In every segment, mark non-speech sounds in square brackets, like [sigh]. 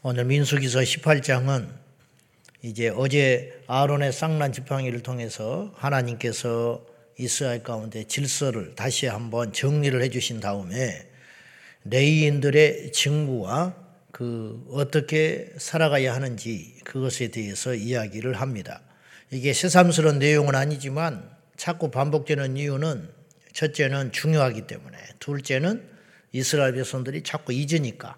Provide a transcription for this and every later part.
오늘 민수기서 18장은 이제 어제 아론의 쌍난 지팡이를 통해서 하나님께서 이스라엘 가운데 질서를 다시 한번 정리를 해 주신 다음에 레이인들의 증부와 그 어떻게 살아가야 하는지 그것에 대해서 이야기를 합니다. 이게 새삼스러운 내용은 아니지만 자꾸 반복되는 이유는 첫째는 중요하기 때문에 둘째는 이스라엘 백성들이 자꾸 잊으니까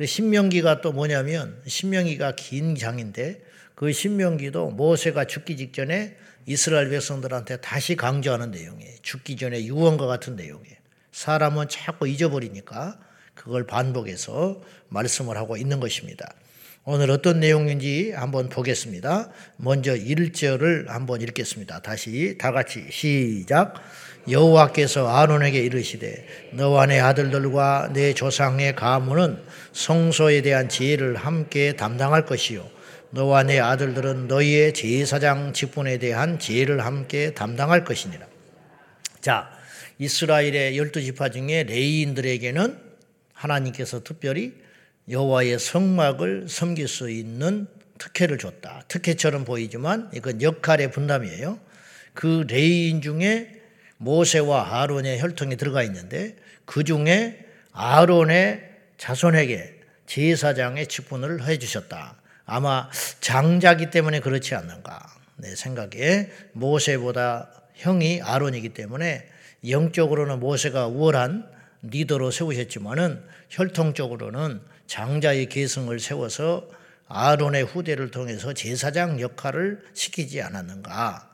그 신명기가 또 뭐냐면 신명기가 긴 장인데 그 신명기도 모세가 죽기 직전에 이스라엘 백성들한테 다시 강조하는 내용이에요. 죽기 전에 유언과 같은 내용이에요. 사람은 자꾸 잊어버리니까 그걸 반복해서 말씀을 하고 있는 것입니다. 오늘 어떤 내용인지 한번 보겠습니다. 먼저 1절을 한번 읽겠습니다. 다시 다 같이 시작. 여호와께서 아론에게 이르시되 너와 내 아들들과 내 조상의 가문은 성소에 대한 지혜를 함께 담당할 것이요 너와 내 아들들은 너희의 제사장 직분에 대한 지혜를 함께 담당할 것이니라. 자, 이스라엘의 열두 지파 중에 레이인들에게는 하나님께서 특별히 여호와의 성막을 섬길 수 있는 특혜를 줬다. 특혜처럼 보이지만 이건 역할의 분담이에요. 그 레이인 중에 모세와 아론의 혈통이 들어가 있는데 그 중에 아론의 자손에게 제사장의 직분을 해 주셨다. 아마 장자기 때문에 그렇지 않는가. 내 생각에 모세보다 형이 아론이기 때문에 영적으로는 모세가 우월한 리더로 세우셨지만은 혈통적으로는 장자의 계승을 세워서 아론의 후대를 통해서 제사장 역할을 시키지 않았는가.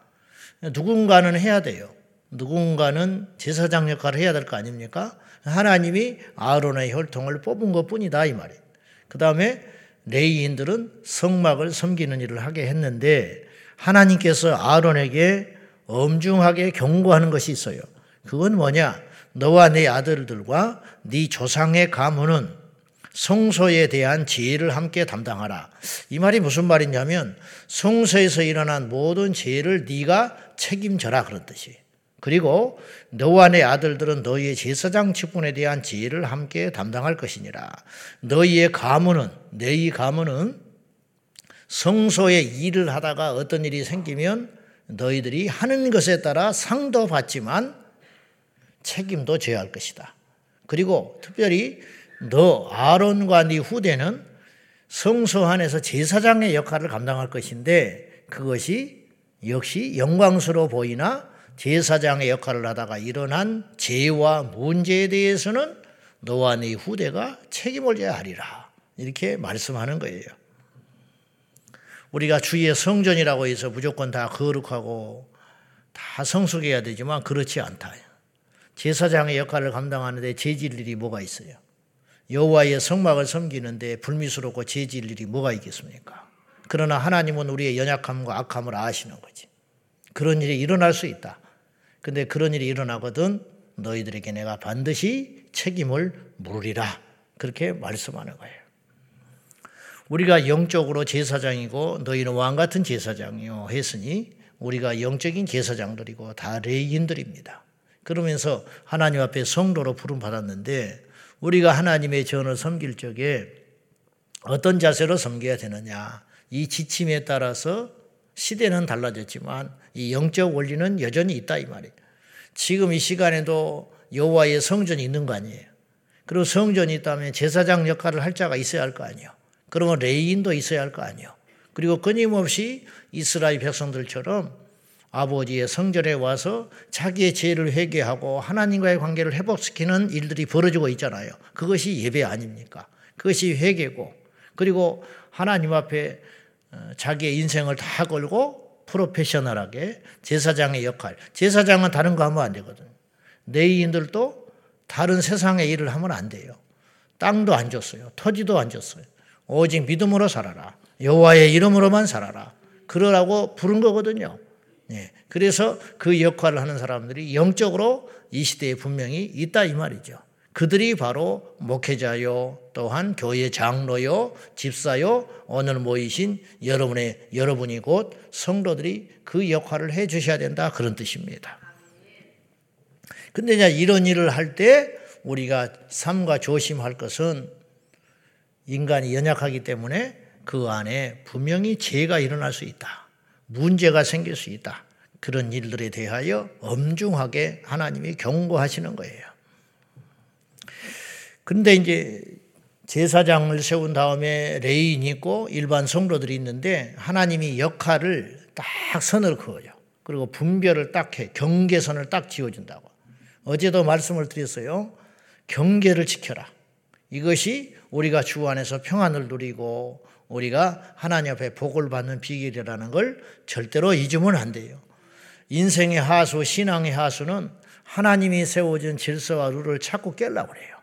누군가는 해야 돼요. 누군가는 제사장 역할을 해야 될 거 아닙니까? 하나님이 아론의 혈통을 뽑은 것 뿐이다 이 말이에요. 그 다음에 레이인들은 성막을 섬기는 일을 하게 했는데 하나님께서 아론에게 엄중하게 경고하는 것이 있어요. 그건 뭐냐? 너와 네 아들들과 네 조상의 가문은 성소에 대한 지혜를 함께 담당하라. 이 말이 무슨 말이냐면 성소에서 일어난 모든 죄를 네가 책임져라 그런 뜻이에요. 그리고 너와 내 아들들은 너희의 제사장 직분에 대한 지혜를 함께 담당할 것이니라. 너희의 가문은 너희 가문은 성소의 일을 하다가 어떤 일이 생기면 너희들이 하는 것에 따라 상도 받지만 책임도 져야 할 것이다. 그리고 특별히 너 아론과 네 후대는 성소 안에서 제사장의 역할을 감당할 것인데 그것이 역시 영광스러워 보이나 제사장의 역할을 하다가 일어난 죄와 문제에 대해서는 너와 네 후대가 책임을 져야 하리라. 이렇게 말씀하는 거예요. 우리가 주의 성전이라고 해서 무조건 다 거룩하고 다 성숙해야 되지만 그렇지 않다. 제사장의 역할을 감당하는데 죄질 일이 뭐가 있어요? 여호와의 성막을 섬기는데 불미스럽고 죄질 일이 뭐가 있겠습니까? 그러나 하나님은 우리의 연약함과 악함을 아시는 거지. 그런 일이 일어날 수 있다. 근데 그런 일이 일어나거든 너희들에게 내가 반드시 책임을 물으리라. 그렇게 말씀하는 거예요. 우리가 영적으로 제사장이고 너희는 왕 같은 제사장이요 했으니 우리가 영적인 제사장들이고 다 레인들입니다. 그러면서 하나님 앞에 성도로 부름 받았는데 우리가 하나님의 전을 섬길 적에 어떤 자세로 섬겨야 되느냐 이 지침에 따라서 시대는 달라졌지만 이 영적 원리는 여전히 있다 이 말이에요. 지금 이 시간에도 여호와의 성전이 있는 거 아니에요. 그리고 성전이 있다면 제사장 역할을 할 자가 있어야 할 거 아니에요. 그러면 레인도 있어야 할 거 아니에요. 그리고 끊임없이 이스라엘 백성들처럼 아버지의 성전에 와서 자기의 죄를 회개하고 하나님과의 관계를 회복시키는 일들이 벌어지고 있잖아요. 그것이 예배 아닙니까? 그것이 회개고 그리고 하나님 앞에 어, 자기의 인생을 다 걸고 프로페셔널하게 제사장의 역할. 제사장은 다른 거 하면 안 되거든. 내인들도 다른 세상의 일을 하면 안 돼요. 땅도 안 줬어요. 토지도 안 줬어요. 오직 믿음으로 살아라. 여호와의 이름으로만 살아라. 그러라고 부른 거거든요. 네. 그래서 그 역할을 하는 사람들이 영적으로 이 시대에 분명히 있다 이 말이죠. 그들이 바로 목회자요, 또한 교회 장로요, 집사요, 오늘 모이신 여러분의 여러분이 곧 성도들이 그 역할을 해 주셔야 된다 그런 뜻입니다. 근데 이런 일을 할 때 우리가 삼가 조심할 것은 인간이 연약하기 때문에 그 안에 분명히 죄가 일어날 수 있다. 문제가 생길 수 있다. 그런 일들에 대하여 엄중하게 하나님이 경고하시는 거예요. 근데 이제 제사장을 세운 다음에 레인이 있고 일반 성도들이 있는데 하나님이 역할을 딱 선을 그어요. 그리고 분별을 딱 해. 경계선을 딱 지어준다고. 어제도 말씀을 드렸어요. 경계를 지켜라. 이것이 우리가 주 안에서 평안을 누리고 우리가 하나님 앞에 복을 받는 비결이라는 걸 절대로 잊으면 안 돼요. 인생의 하수, 신앙의 하수는 하나님이 세워준 질서와 룰을 자꾸 깨려고 그래요.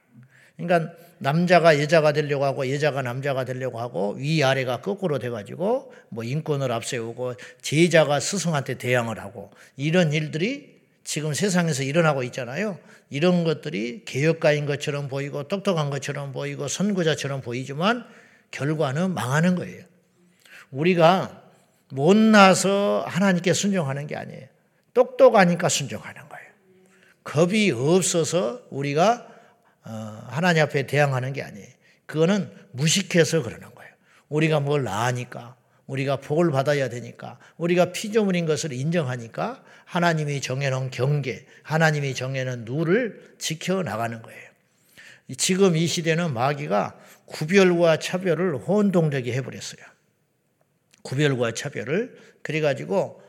그러니까 남자가 여자가 되려고 하고 여자가 남자가 되려고 하고 위아래가 거꾸로 돼가지고 뭐 인권을 앞세우고 제자가 스승한테 대항을 하고 이런 일들이 지금 세상에서 일어나고 있잖아요. 이런 것들이 개혁가인 것처럼 보이고 똑똑한 것처럼 보이고 선구자처럼 보이지만 결과는 망하는 거예요. 우리가 못나서 하나님께 순종하는 게 아니에요. 똑똑하니까 순종하는 거예요. 겁이 없어서 우리가 어, 하나님 앞에 대항하는 게 아니에요. 그거는 무식해서 그러는 거예요. 우리가 뭘 아니까, 우리가 복을 받아야 되니까, 우리가 피조물인 것을 인정하니까 하나님이 정해놓은 경계, 하나님이 정해놓은 룰을 지켜나가는 거예요. 지금 이 시대는 마귀가 구별과 차별을 혼동되게 해버렸어요. 구별과 차별을. 그래가지고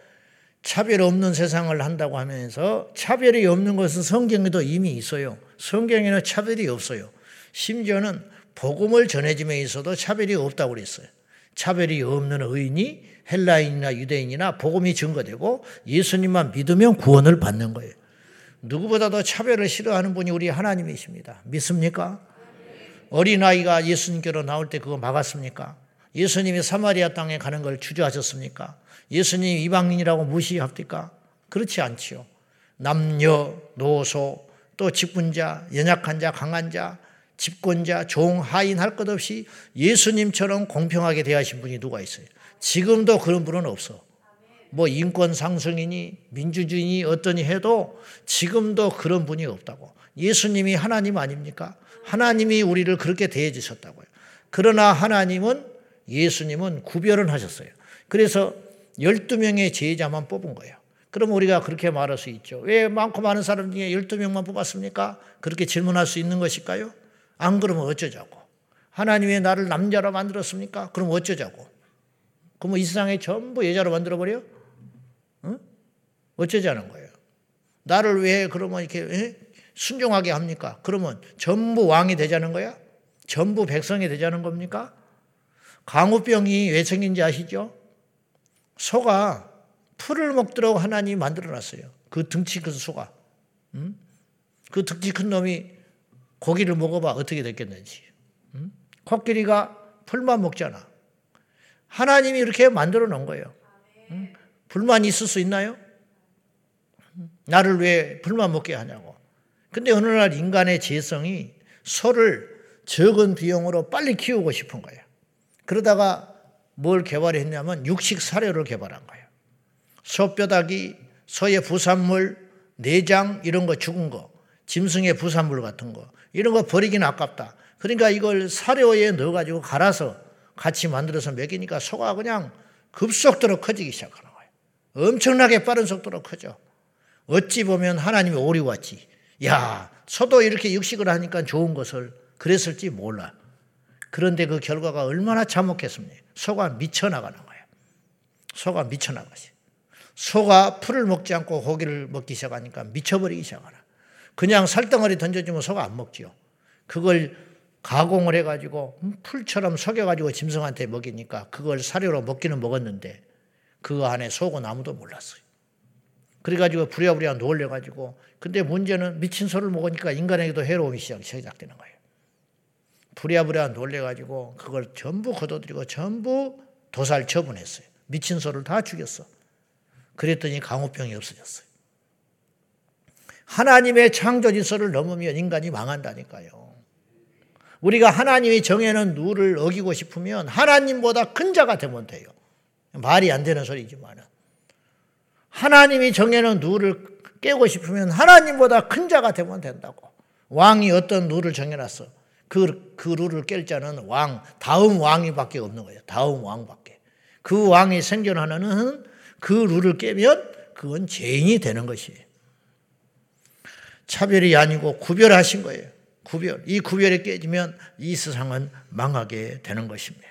차별 없는 세상을 한다고 하면서 차별이 없는 것은 성경에도 이미 있어요. 성경에는 차별이 없어요. 심지어는 복음을 전해짐에 있어도 차별이 없다고 그랬어요. 차별이 없는 의인이 헬라인이나 유대인이나 복음이 증거되고 예수님만 믿으면 구원을 받는 거예요. 누구보다도 차별을 싫어하는 분이 우리 하나님이십니다. 믿습니까? 어린아이가 예수님께로 나올 때 그거 막았습니까? 예수님이 사마리아 땅에 가는 걸 주저하셨습니까? 예수님 이방인이라고 무시합니까? 그렇지 않지요. 남녀, 노소, 또 직분자, 연약한 자, 강한 자, 집권자, 종, 하인 할 것 없이 예수님처럼 공평하게 대하신 분이 누가 있어요? 지금도 그런 분은 없어. 뭐 인권 상승이니 민주주의니 어떠니 해도 지금도 그런 분이 없다고. 예수님이 하나님 아닙니까? 하나님이 우리를 그렇게 대해 주셨다고요. 그러나 하나님은 예수님은 구별은 하셨어요. 그래서 12명의 제자만 뽑은 거예요. 그럼 우리가 그렇게 말할 수 있죠. 왜 많고 많은 사람 중에 12명만 뽑았습니까? 그렇게 질문할 수 있는 것일까요? 안 그러면 어쩌자고. 하나님 왜 나를 남자로 만들었습니까? 그럼 어쩌자고. 그럼 이 세상에 전부 여자로 만들어버려? 응? 어쩌자는 거예요. 나를 왜 그러면 이렇게 에? 순종하게 합니까? 그러면 전부 왕이 되자는 거야? 전부 백성이 되자는 겁니까? 강우병이 왜 생긴지 아시죠? 소가 풀을 먹도록 하나님이 만들어 놨어요. 그 등치 큰 소가. 음? 그 등치 큰 놈이 고기를 먹어봐 어떻게 됐겠는지. 음? 코끼리가 풀만 먹잖아. 하나님이 이렇게 만들어 놓은 거예요. 음? 불만 있을 수 있나요? 나를 왜 불만 먹게 하냐고. 근데 어느 날 인간의 재성이 소를 적은 비용으로 빨리 키우고 싶은 거예요. 그러다가 뭘 개발했냐면 육식 사료를 개발한 거예요. 소뼈다귀, 소의 부산물, 내장 이런 거 죽은 거, 짐승의 부산물 같은 거 이런 거 버리긴 아깝다. 그러니까 이걸 사료에 넣어가지고 갈아서 같이 만들어서 먹이니까 소가 그냥 급속도로 커지기 시작하는 거예요. 엄청나게 빠른 속도로 커져. 어찌 보면 하나님이 오리 왔지. 야, 소도 이렇게 육식을 하니까 좋은 것을 그랬을지 몰라. 그런데 그 결과가 얼마나 참혹했습니까? 소가 미쳐나가는 거예요. 소가 미쳐나가지. 소가 풀을 먹지 않고 고기를 먹기 시작하니까 미쳐버리기 시작하나. 그냥 살덩어리 던져주면 소가 안 먹지요. 그걸 가공을 해가지고 풀처럼 속여가지고 짐승한테 먹이니까 그걸 사료로 먹기는 먹었는데 그 안에 속은 아무도 몰랐어요. 그래가지고 부랴부랴 놀려가지고 근데 문제는 미친 소를 먹으니까 인간에게도 해로움이 시작되는 거예요. 부랴부랴 놀려가지고 그걸 전부 거둬들이고 전부 도살 처분했어요. 미친 소를 다 죽였어. 그랬더니 강호병이 없어졌어요. 하나님의 창조 질서를 넘으면 인간이 망한다니까요. 우리가 하나님이 정해놓은 룰을 어기고 싶으면 하나님보다 큰 자가 되면 돼요. 말이 안 되는 소리지만은. 하나님이 정해놓은 룰을 깨고 싶으면 하나님보다 큰 자가 되면 된다고. 왕이 어떤 룰을 정해놨어. 그, 그 룰을 깰 자는 왕, 다음 왕이밖에 없는 거예요. 다음 왕밖에. 그 왕이 생존하는 그 룰을 깨면 그건 죄인이 되는 것이에요. 차별이 아니고 구별하신 거예요. 구별. 이 구별이 깨지면 이 세상은 망하게 되는 것입니다.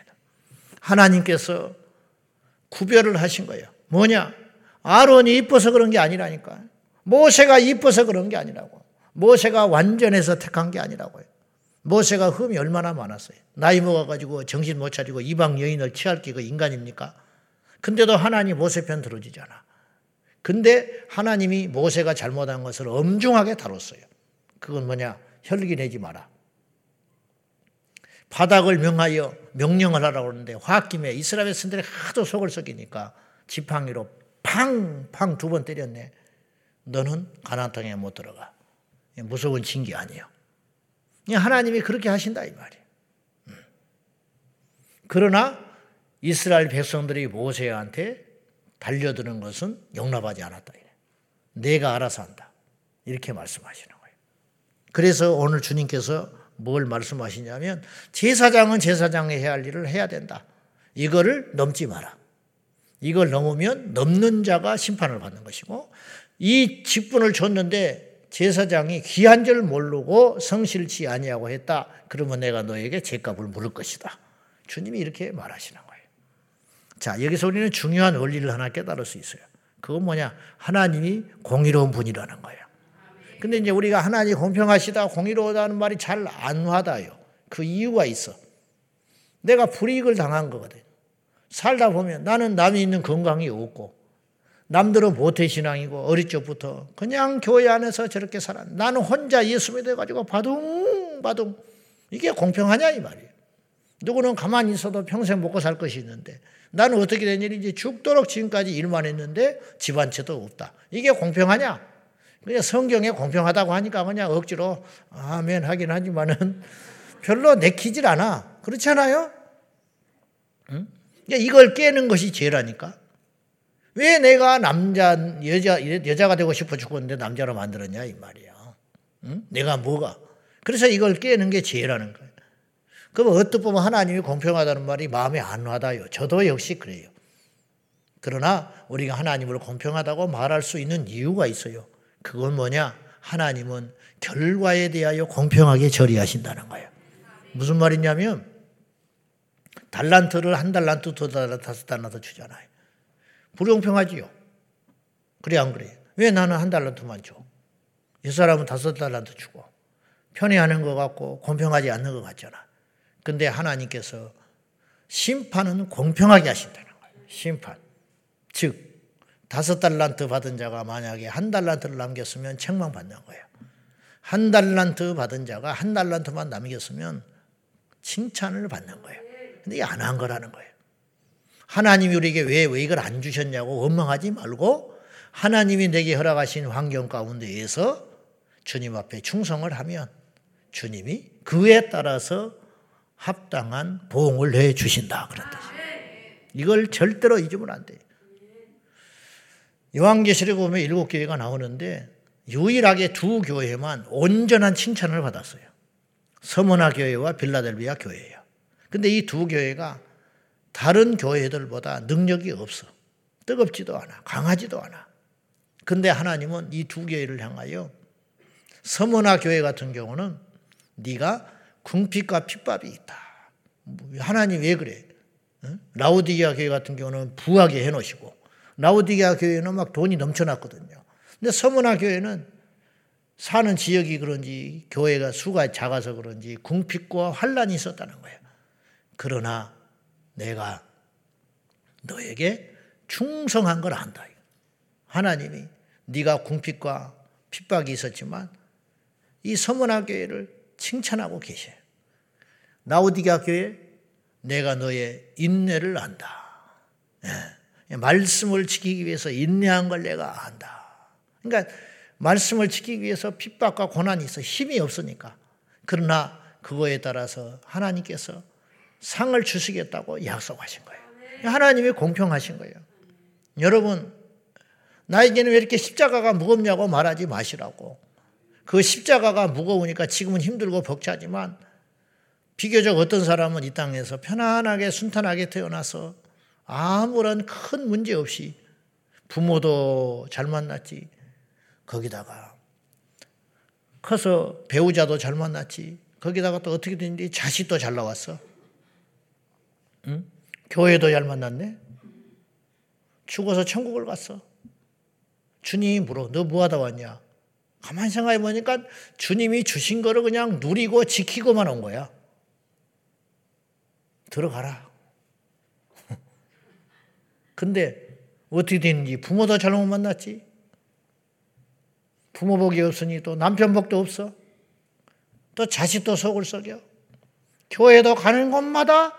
하나님께서 구별을 하신 거예요. 뭐냐? 아론이 이뻐서 그런 게 아니라니까. 모세가 이뻐서 그런 게 아니라고. 모세가 완전해서 택한 게 아니라고요. 모세가 흠이 얼마나 많았어요. 나이 먹어가지고 정신 못 차리고 이방 여인을 취할 게 그 인간입니까? 근데도 하나님 모세 편 들어주잖아. 근데 하나님이 모세가 잘못한 것을 엄중하게 다뤘어요. 그건 뭐냐? 혈기 내지 마라. 바닥을 명하여 명령을 하라고 하는데 화김에 이스라엘 백성들이 하도 속을 썩이니까 지팡이로 팡팡 두 번 때렸네. 너는 가나안 땅에 못 들어가. 무서운 징계 아니에요. 하나님이 그렇게 하신다 이 말이에요. 음. 그러나 이스라엘 백성들이 모세한테 달려드는 것은 용납하지 않았다. 내가 알아서 한다. 이렇게 말씀하시는 거예요. 그래서 오늘 주님께서 뭘 말씀하시냐면 제사장은 제사장이 해야 할 일을 해야 된다. 이거를 넘지 마라. 이걸 넘으면 넘는 자가 심판을 받는 것이고 이 직분을 줬는데 제사장이 귀한 줄 모르고 성실치 아니하고 했다. 그러면 내가 너에게 죄값을 물을 것이다. 주님이 이렇게 말하시는 거예요. 자, 여기서 우리는 중요한 원리를 하나 깨달을 수 있어요. 그건 뭐냐? 하나님이 공의로운 분이라는 거예요. 근데 이제 우리가 하나님 공평하시다, 공의로우다는 말이 잘 안 와닿아요. 그 이유가 있어. 내가 불이익을 당한 거거든. 살다 보면 나는 남이 있는 건강이 없고, 남들은 모태신앙이고, 어릴 적부터 그냥 교회 안에서 저렇게 살아. 나는 혼자 예수 믿어가지고 바둥바둥. 이게 공평하냐, 이 말이에요. 누구는 가만히 있어도 평생 먹고 살 것이 있는데, 나는 어떻게 된 일인지 죽도록 지금까지 일만 했는데 집안 채도 없다. 이게 공평하냐? 그냥 성경에 공평하다고 하니까 그냥 억지로 아멘 하긴 하지만은 별로 내키질 않아. 그렇지 않아요? 응? 그러니까 이걸 깨는 것이 죄라니까. 왜 내가 남자, 여자, 여자가 되고 싶어 죽었는데 남자로 만들었냐, 이 말이야. 응? 내가 뭐가. 그래서 이걸 깨는 게 죄라는 거예요. 그럼 어떻게 보면 하나님이 공평하다는 말이 마음에 안 와닿아요. 저도 역시 그래요. 그러나 우리가 하나님을 공평하다고 말할 수 있는 이유가 있어요. 그건 뭐냐? 하나님은 결과에 대하여 공평하게 처리하신다는 거예요. 무슨 말이냐면 달란트를 한 달란트, 두 달란트, 다섯 달란트 주잖아요. 불공평하지요. 그래 안 그래? 왜 나는 한 달란트만 줘? 이 사람은 다섯 달란트 주고 편애하는 것 같고 공평하지 않는 것 같잖아. 근데 하나님께서 심판은 공평하게 하신다는 거예요. 심판. 즉 다섯 달란트 받은 자가 만약에 한 달란트를 남겼으면 책망 받는 거예요. 한 달란트 받은 자가 한 달란트만 남겼으면 칭찬을 받는 거예요. 근데 안 한 거라는 거예요. 하나님이 우리에게 왜, 왜 이걸 안 주셨냐고 원망하지 말고 하나님이 내게 허락하신 환경 가운데에서 주님 앞에 충성을 하면 주님이 그에 따라서 합당한 보응을 해 주신다. 그런 뜻이에요. 이걸 절대로 잊으면 안 돼요. 요한계시록에 보면 일곱 교회가 나오는데 유일하게 두 교회만 온전한 칭찬을 받았어요. 서머나 교회와 빌라델비아 교회예요. 근데 이 두 교회가 다른 교회들보다 능력이 없어. 뜨겁지도 않아. 강하지도 않아. 근데 하나님은 이 두 교회를 향하여 서머나 교회 같은 경우는 네가 궁핍과 핍밥이 있다. 하나님 왜 그래? 라우디게아 교회 같은 경우는 부하게 해놓으시고 라우디게아 교회는 막 돈이 넘쳐났거든요. 근데 서문화 교회는 사는 지역이 그런지 교회가 수가 작아서 그런지 궁핍과 환란이 있었다는 거예요. 그러나 내가 너에게 충성한 걸 안다. 하나님이 네가 궁핍과 핍박이 있었지만 이 서문화 교회를 칭찬하고 계셔요. 라우디게아 교회 내가 너의 인내를 안다. 예. 말씀을 지키기 위해서 인내한 걸 내가 안다. 그러니까 말씀을 지키기 위해서 핍박과 고난이 있어 힘이 없으니까. 그러나 그거에 따라서 하나님께서 상을 주시겠다고 약속하신 거예요. 하나님이 공평하신 거예요. 여러분, 나에게는 왜 이렇게 십자가가 무겁냐고 말하지 마시라고. 그 십자가가 무거우니까 지금은 힘들고 벅차지만 비교적 어떤 사람은 이 땅에서 편안하게 순탄하게 태어나서 아무런 큰 문제 없이 부모도 잘 만났지. 거기다가 커서 배우자도 잘 만났지. 거기다가 또 어떻게 됐는지 자식도 잘 나왔어. 응? 교회도 잘 만났네. 죽어서 천국을 갔어. 주님이 물어. 너 뭐 하다 왔냐? 가만히 생각해 보니까 주님이 주신 거를 그냥 누리고 지키고만 온 거야. 들어가라. [laughs] 근데 어떻게 됐는지 부모도 잘못 만났지. 부모 복이 없으니 또 남편 복도 없어. 또 자식도 속을 썩여. 교회도 가는 곳마다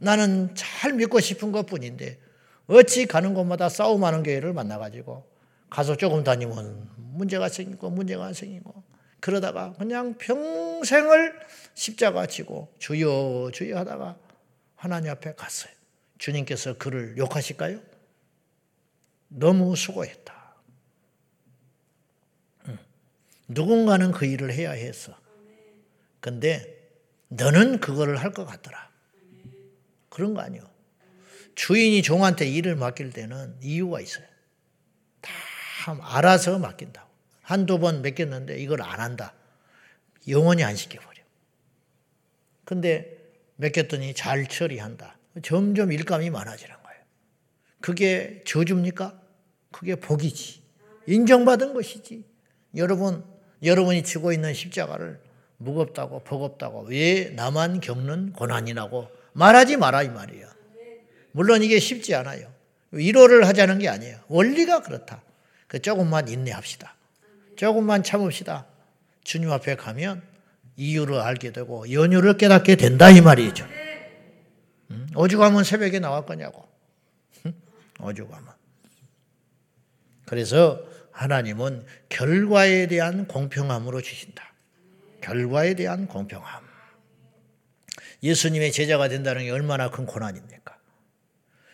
나는 잘 믿고 싶은 것 뿐인데 어찌 가는 곳마다 싸움하는 교회를 만나가지고 가서 조금 다니면 문제가 생기고 문제가 생기고 그러다가 그냥 평생을 십자가 지고 주여 주여 하다가 하나님 앞에 갔어요. 주님께서 그를 욕하실까요? 너무 수고했다. 누군가는 그 일을 해야 했어. 근데 너는 그거를 할 것 같더라. 그런 거 아니요. 주인이 종한테 일을 맡길 때는 이유가 있어요. 다 알아서 맡긴다고. 한두 번 맡겼는데 이걸 안 한다. 영원히 안 시켜버려. 근데 맡겼더니 잘 처리한다. 점점 일감이 많아지는 거예요. 그게 저주입니까? 그게 복이지. 인정받은 것이지. 여러분, 여러분이 지고 있는 십자가를 무겁다고 버겁다고 왜 나만 겪는 고난이라고 말하지 마라 이 말이에요. 물론 이게 쉽지 않아요. 위로를 하자는 게 아니에요. 원리가 그렇다. 그 조금만 인내합시다. 조금만 참읍시다. 주님 앞에 가면 이유를 알게 되고 연유를 깨닫게 된다 이 말이죠. 오죽하면 새벽에 나올 거냐고. 오죽하면. 그래서 하나님은 결과에 대한 공평함으로 주신다. 결과에 대한 공평함. 예수님의 제자가 된다는 게 얼마나 큰 고난입니까?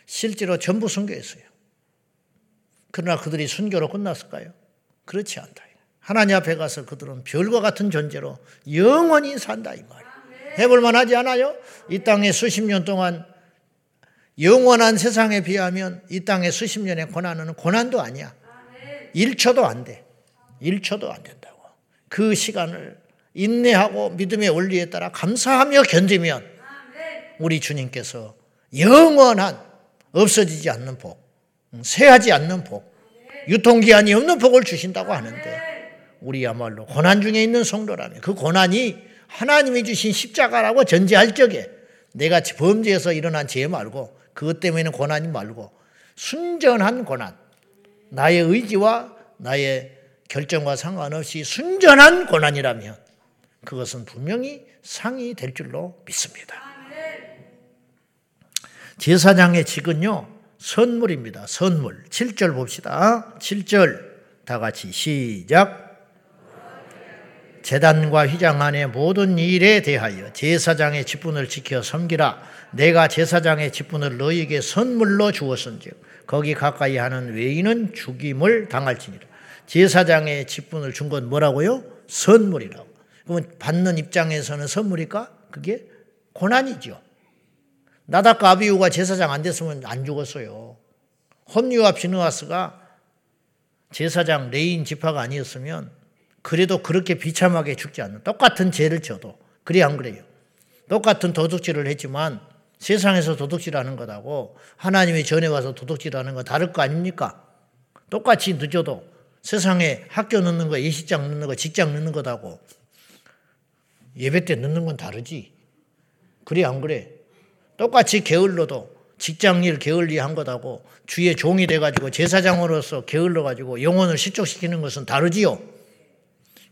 실제로 전부 순교했어요. 그러나 그들이 순교로 끝났을까요? 그렇지 않다. 하나님 앞에 가서 그들은 별과 같은 존재로 영원히 산다 이 말이에요. 해볼 만 하지 않아요? 이 땅에 수십 년 동안 영원한 세상에 비하면 이 땅의 수십 년의 고난은 고난도 아니야. 1초도 안 돼. 1초도 안 된다고. 그 시간을 인내하고 믿음의 원리에 따라 감사하며 견디면 우리 주님께서 영원한 없어지지 않는 복, 쇠하지 않는 복, 유통기한이 없는 복을 주신다고 하는데 우리야말로 고난 중에 있는 성도라면 그 고난이 하나님이 주신 십자가라고 전제할 적에 내가 범죄에서 일어난 죄 말고 그것 때문에는 고난이 말고 순전한 고난, 나의 의지와 나의 결정과 상관없이 순전한 고난이라면 그것은 분명히 상이 될 줄로 믿습니다. 제사장의 직은요, 선물입니다. 선물. 7절 봅시다. 7절. 다 같이 시작. 재단과 휘장 안의 모든 일에 대하여 제사장의 직분을 지켜 섬기라. 내가 제사장의 직분을 너희에게 선물로 주었은즉 거기 가까이 하는 외인은 죽임을 당할지니라. 제사장의 직분을 준 건 뭐라고요? 선물이라고. 그러면 받는 입장에서는 선물일까? 그게 고난이죠. 나답과 아비우가 제사장 안 됐으면 안 죽었어요. 홉니와 비느하스가 제사장 레위 지파가 아니었으면 그래도 그렇게 비참하게 죽지 않는 똑같은 죄를 져도 그래 안 그래요? 똑같은 도둑질을 했지만 세상에서 도둑질하는 것하고 하나님의 전에 와서 도둑질하는 거 다를 거 아닙니까? 똑같이 늦어도 세상에 학교 늦는 거, 예식장 늦는 거, 직장 늦는 것하고 예배 때 넣는 건 다르지. 그래 안 그래? 똑같이 게을러도 직장일 게을리 한 것하고 주의 종이 돼가지고 제사장으로서 게을러 가지고 영혼을 실족시키는 것은 다르지요.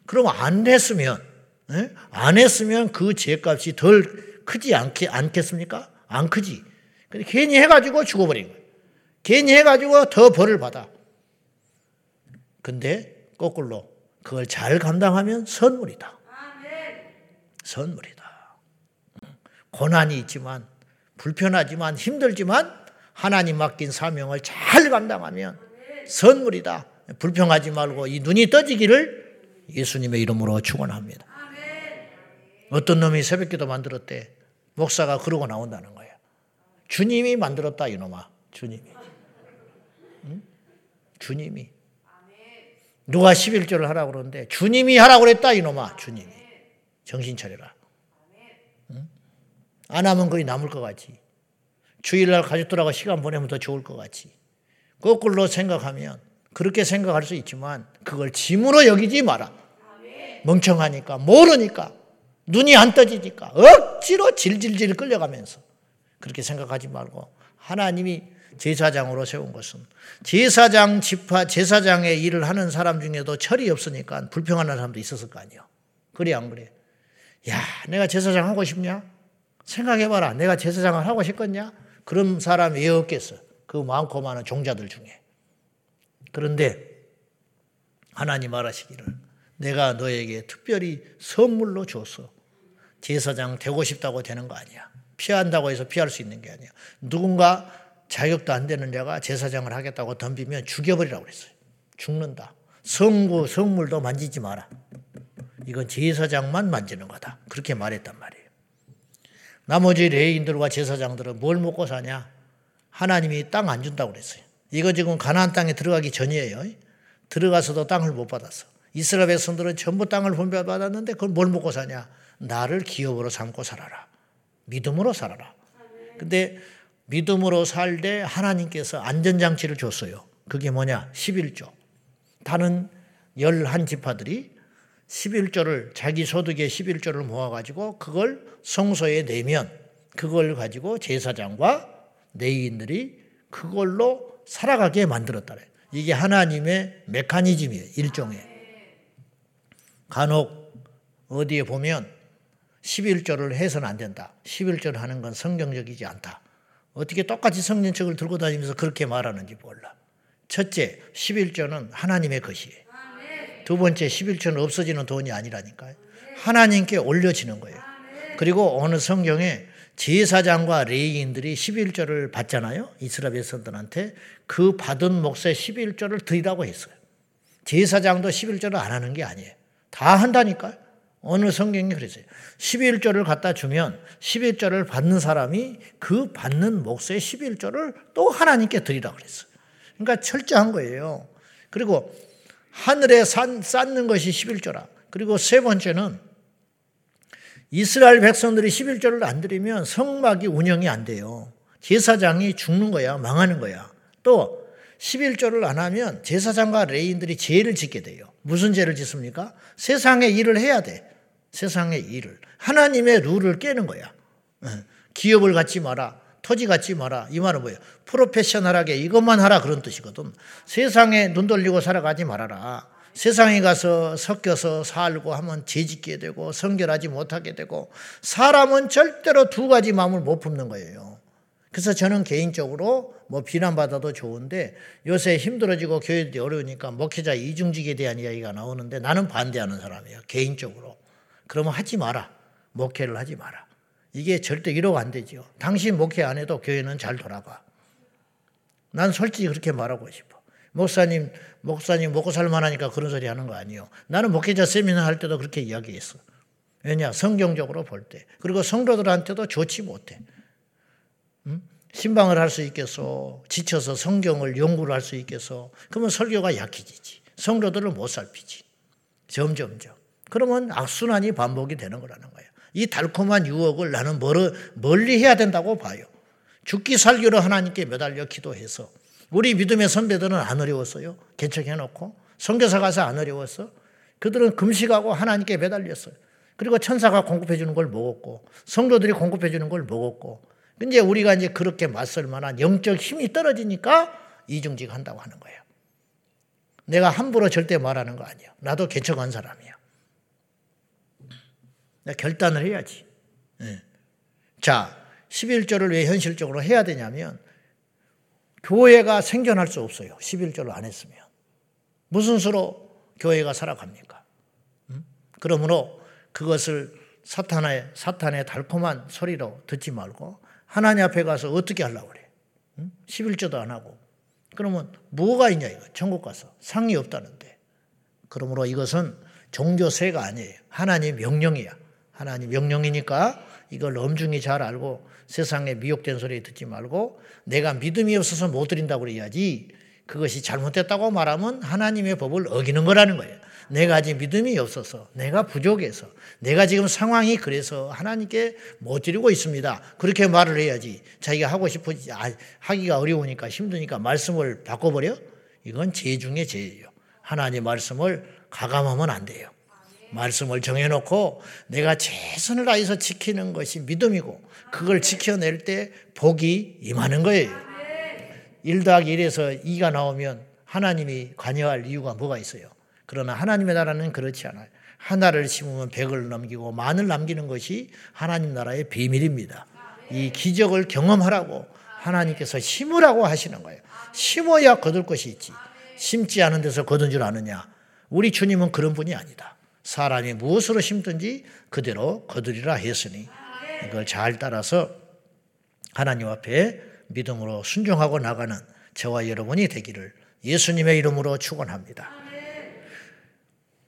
그럼 안 했으면 에? 안 했으면 그 죄값이 덜 크지 않게 않겠습니까? 안 크지. 근데 괜히 해가지고 죽어버린 거예요. 괜히 해가지고 더 벌을 받아. 근데 거꾸로 그걸 잘 감당하면 선물이다. 선물이다. 고난이 있지만 불편하지만 힘들지만 하나님 맡긴 사명을 잘 감당하면 선물이다. 불평하지 말고 이 눈이 떠지기를 예수님의 이름으로 축원합니다. 어떤 놈이 새벽기도 만들었대. 목사가 그러고 나온다는 거야. 주님이 만들었다 이놈아. 주님이. 응? 주님이. 누가 11조를 하라고 그러는데 주님이 하라고 그랬다 이놈아. 주님이. 정신 차려라. 응? 안 하면 거의 남을 것 같지. 주일날 가족들하고 시간 보내면 더 좋을 것 같지. 거꾸로 생각하면 그렇게 생각할 수 있지만 그걸 짐으로 여기지 마라. 멍청하니까 모르니까 눈이 안 떠지니까 억지로 질질질 끌려가면서 그렇게 생각하지 말고 하나님이 제사장으로 세운 것은 제사장 집화 제사장의 일을 하는 사람 중에도 철이 없으니까 불평하는 사람도 있었을 거 아니에요. 그래 안 그래? 야, 내가 제사장 하고 싶냐? 생각해봐라. 내가 제사장을 하고 싶겠냐? 그런 사람이 왜 없겠어? 그 많고 많은 종자들 중에. 그런데 하나님 말하시기를 내가 너에게 특별히 선물로 줬어. 제사장 되고 싶다고 되는 거 아니야. 피한다고 해서 피할 수 있는 게 아니야. 누군가 자격도 안 되는 자가 제사장을 하겠다고 덤비면 죽여버리라고 그랬어요. 죽는다. 성구, 성물도 만지지 마라. 이건 제사장만 만지는 거다. 그렇게 말했단 말이에요. 나머지 레인들과 제사장들은 뭘 먹고 사냐? 하나님이 땅 안 준다고 그랬어요. 이거 지금 가나안 땅에 들어가기 전이에요. 들어가서도 땅을 못 받았어. 이스라엘 백성들은 전부 땅을 분배받았는데 그걸 뭘 먹고 사냐? 나를 기업으로 삼고 살아라. 믿음으로 살아라. 근데 믿음으로 살되 하나님께서 안전장치를 줬어요. 그게 뭐냐? 11조. 다른 11지파들이 11조를 자기 소득의 11조를 모아 가지고 그걸 성소에 내면 그걸 가지고 제사장과 내인들이 그걸로 살아가게 만들었다. 이게 하나님의 메커니즘이에요. 일종의. 간혹 어디에 보면 11조를 해서는 안 된다. 11조를 하는 건 성경적이지 않다. 어떻게 똑같이 성경책을 들고 다니면서 그렇게 말하는지 몰라. 첫째, 11조는 하나님의 것이에요. 두 번째 11조는 없어지는 돈이 아니라니까요. 하나님께 올려지는 거예요. 그리고 어느 성경에 제사장과 레이인들이 11조를 받잖아요. 이스라엘 백성들한테 그 받은 몫의 11조를 드리라고 했어요. 제사장도 11조를 안 하는 게 아니에요. 다 한다니까요. 어느 성경이 그랬어요. 11조를 갖다 주면 11조를 받는 사람이 그 받는 몫의 11조를 또 하나님께 드리라고 그랬어요. 그러니까 철저한 거예요. 그리고 하늘에 산, 쌓는 것이 11조라. 그리고 세 번째는 이스라엘 백성들이 11조를 안 드리면 성막이 운영이 안 돼요. 제사장이 죽는 거야. 망하는 거야. 또 11조를 안 하면 제사장과 레인들이 죄를 짓게 돼요. 무슨 죄를 짓습니까? 세상의 일을 해야 돼. 세상의 일을. 하나님의 룰을 깨는 거야. 예. 기업을 갖지 마라. 토지 갖지 마라. 이 말은 뭐예요? 프로페셔널하게 이것만 하라 그런 뜻이거든. 세상에 눈 돌리고 살아가지 말아라. 세상에 가서 섞여서 살고 하면 죄짓게 되고 성결하지 못하게 되고 사람은 절대로 두 가지 마음을 못 품는 거예요. 그래서 저는 개인적으로 뭐 비난받아도 좋은데 요새 힘들어지고 교회들이 어려우니까 목회자 이중직에 대한 이야기가 나오는데 나는 반대하는 사람이에요. 개인적으로. 그러면 하지 마라. 목회를 하지 마라. 이게 절대 이러고 안 되죠. 당신 목회 안 해도 교회는 잘 돌아가. 난 솔직히 그렇게 말하고 싶어. 목사님, 목사님 먹고 살만하니까 그런 소리 하는 거 아니에요. 나는 목회자 세미나 할 때도 그렇게 이야기했어. 왜냐? 성경적으로 볼 때. 그리고 성도들한테도 좋지 못해. 음? 신방을 할 수 있겠어. 지쳐서 성경을 연구를 할 수 있겠어. 그러면 설교가 약해지지. 성도들을 못 살피지. 점점점. 그러면 악순환이 반복이 되는 거라는 거예요. 이 달콤한 유혹을 나는 멀리 해야 된다고 봐요. 죽기 살기로 하나님께 매달려 기도해서 우리 믿음의 선배들은 안 어려웠어요. 개척해놓고 성교사 가서 안 어려웠어. 그들은 금식하고 하나님께 매달렸어요. 그리고 천사가 공급해 주는 걸 먹었고 성도들이 공급해 주는 걸 먹었고 근데 우리가 이제 그렇게 맞설 만한 영적 힘이 떨어지니까 이중직 한다고 하는 거예요. 내가 함부로 절대 말하는 거 아니야. 나도 개척한 사람이야. 결단을 해야지. 네. 자, 11조를 왜 현실적으로 해야 되냐면 교회가 생존할 수 없어요. 11조를 안 했으면. 무슨 수로 교회가 살아갑니까? 음? 그러므로 그것을 사탄의, 사탄의 달콤한 소리로 듣지 말고 하나님 앞에 가서 어떻게 하려고 그래? 음? 11조도 안 하고. 그러면 뭐가 있냐 이거. 천국 가서. 상이 없다는데. 그러므로 이것은 종교세가 아니에요. 하나님 명령이야. 하나님 명령이니까 이걸 엄중히 잘 알고 세상에 미혹된 소리 듣지 말고 내가 믿음이 없어서 못 드린다고 그래야지 그것이 잘못됐다고 말하면 하나님의 법을 어기는 거라는 거예요. 내가 아직 믿음이 없어서, 내가 부족해서, 내가 지금 상황이 그래서 하나님께 못 드리고 있습니다. 그렇게 말을 해야지. 자기가 하고 싶어지, 아, 하기가 어려우니까 힘드니까 말씀을 바꿔버려? 이건 죄 중에 죄예요. 하나님 말씀을 가감하면 안 돼요. 말씀을 정해놓고 내가 최선을 다해서 지키는 것이 믿음이고 그걸 지켜낼 때 복이 임하는 거예요. 1 더하기 1에서 2가 나오면 하나님이 관여할 이유가 뭐가 있어요? 그러나 하나님의 나라는 그렇지 않아요. 하나를 심으면 백을 넘기고 만을 남기는 것이 하나님 나라의 비밀입니다. 이 기적을 경험하라고 하나님께서 심으라고 하시는 거예요. 심어야 거둘 것이 있지. 심지 않은 데서 거둔 줄 아느냐. 우리 주님은 그런 분이 아니다. 사람이 무엇으로 심든지 그대로 거두리라 했으니 이걸 잘 따라서 하나님 앞에 믿음으로 순종하고 나가는 저와 여러분이 되기를 예수님의 이름으로 축원합니다.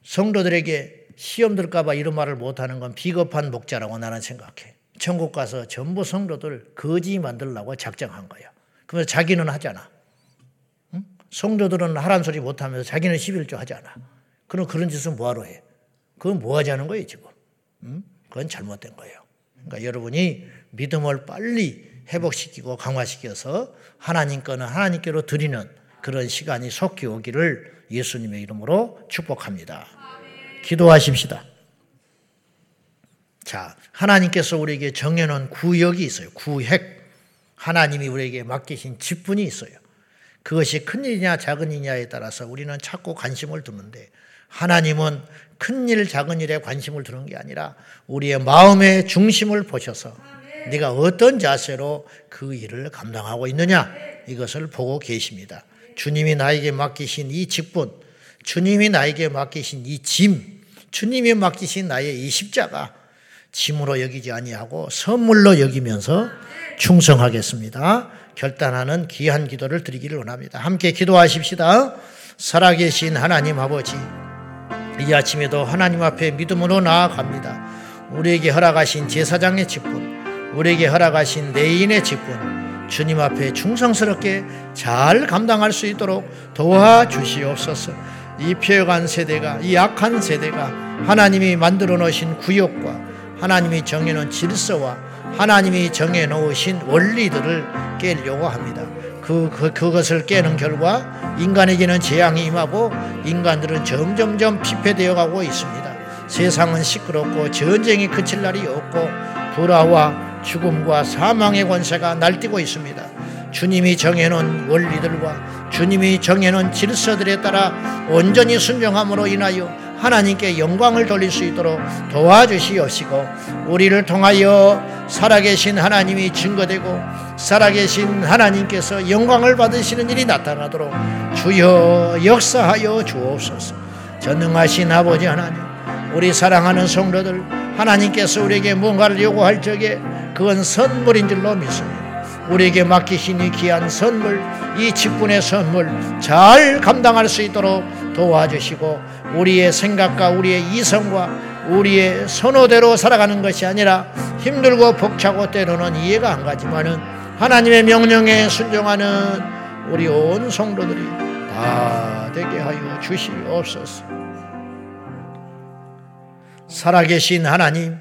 성도들에게 시험 들까봐 이런 말을 못하는 건 비겁한 목자라고 나는 생각해. 천국 가서 전부 성도들 거지 만들라고 작정한 거야. 그래서 자기는 하잖아. 응? 성도들은 하란 소리 못하면서 자기는 11조 하잖아. 그럼 그런 짓은 뭐하러 해? 그건 뭐 하자는 거예요, 지금. 응? 그건 잘못된 거예요. 그러니까 여러분이 믿음을 빨리 회복시키고 강화시켜서 하나님 거는 하나님께로 드리는 그런 시간이 속히 오기를 예수님의 이름으로 축복합니다. 기도하십시다. 자, 하나님께서 우리에게 정해놓은 구역이 있어요. 구획. 하나님이 우리에게 맡기신 직분이 있어요. 그것이 큰 일이냐 작은 일이냐에 따라서 우리는 찾고 관심을 두는데 하나님은 큰 일, 작은 일에 관심을 두는 게 아니라 우리의 마음의 중심을 보셔서 네가 어떤 자세로 그 일을 감당하고 있느냐 이것을 보고 계십니다. 주님이 나에게 맡기신 이 직분, 주님이 나에게 맡기신 이 짐, 주님이 맡기신 나의 이 십자가 짐으로 여기지 아니하고 선물로 여기면서 충성하겠습니다. 결단하는 귀한 기도를 드리기를 원합니다. 함께 기도하십시다. 살아계신 하나님 아버지, 이 아침에도 하나님 앞에 믿음으로 나아갑니다. 우리에게 허락하신 제사장의 직분, 우리에게 허락하신 내인의 직분, 주님 앞에 충성스럽게 잘 감당할 수 있도록 도와주시옵소서. 이 폐역한 세대가, 이 악한 세대가 하나님이 만들어 놓으신 구역과 하나님이 정해놓은 질서와 하나님이 정해놓으신 원리들을 깨려고 합니다. 그, 그, 그것을 깨는 결과 인간에게는 재앙이 임하고 인간들은 점점점 피폐되어 가고 있습니다. 세상은 시끄럽고 전쟁이 그칠 날이 없고 불화와 죽음과 사망의 권세가 날뛰고 있습니다. 주님이 정해놓은 원리들과 주님이 정해놓은 질서들에 따라 온전히 순종함으로 인하여 하나님께 영광을 돌릴 수 있도록 도와주시옵시고 우리를 통하여 살아계신 하나님이 증거되고 살아계신 하나님께서 영광을 받으시는 일이 나타나도록 주여 역사하여 주옵소서 전능하신 아버지 하나님 우리 사랑하는 성도들 하나님께서 우리에게 뭔가를 요구할 적에 그건 선물인 줄로 믿습니다. 우리에게 맡기신 이 귀한 선물, 이 직분의 선물 잘 감당할 수 있도록 도와주시고 우리의 생각과 우리의 이성과 우리의 선호대로 살아가는 것이 아니라 힘들고 벅차고 때로는 이해가 안 가지만은 하나님의 명령에 순종하는 우리 온 성도들이 다 되게 하여 주시옵소서. 살아계신 하나님,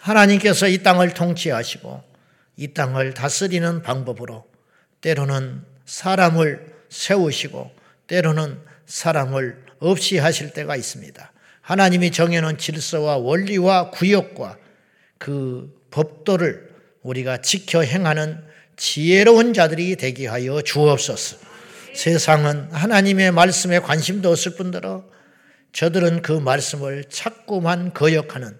하나님께서 이 땅을 통치하시고 이 땅을 다스리는 방법으로 때로는 사람을 세우시고 때로는 사람을 없이 하실 때가 있습니다. 하나님이 정해놓은 질서와 원리와 구역과 그 법도를 우리가 지켜 행하는 지혜로운 자들이 되게 하여 주옵소서. 세상은 하나님의 말씀에 관심도 없을 뿐더러 저들은 그 말씀을 자꾸만 거역하는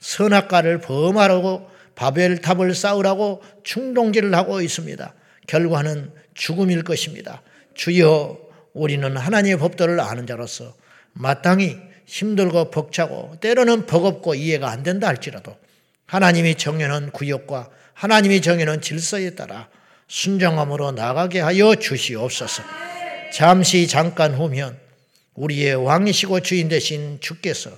선악과를 범하라고 바벨탑을 쌓으라고 충동질을 하고 있습니다. 결과는 죽음일 것입니다. 주여 우리는 하나님의 법도를 아는 자로서 마땅히 힘들고 벅차고 때로는 버겁고 이해가 안 된다 할지라도 하나님이 정해놓은 구역과 하나님이 정해놓은 질서에 따라 순정함으로 나가게 하여 주시옵소서. 잠시 잠깐 후면 우리의 왕이시고 주인 되신 주께서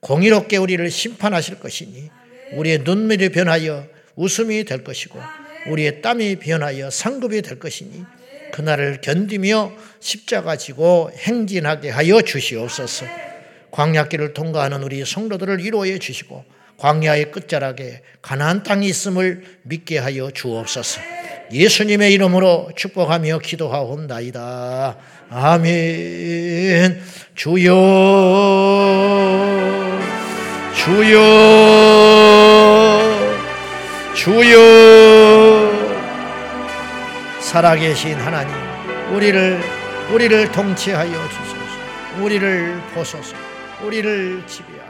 공의롭게 우리를 심판하실 것이니 우리의 눈물이 변하여 웃음이 될 것이고 우리의 땀이 변하여 상급이 될 것이니 그날을 견디며 십자가 지고 행진하게 하여 주시옵소서. 광야길을 통과하는 우리 성도들을 위로해 주시고 광야의 끝자락에 가나안 땅이 있음을 믿게 하여 주옵소서. 예수님의 이름으로 축복하며 기도하옵나이다. 아멘. 주여, 주여, 주여. 살아계신 하나님, 우리를 우리를 통치하여 주소서. 우리를 보소서. 우리를 지배하소서.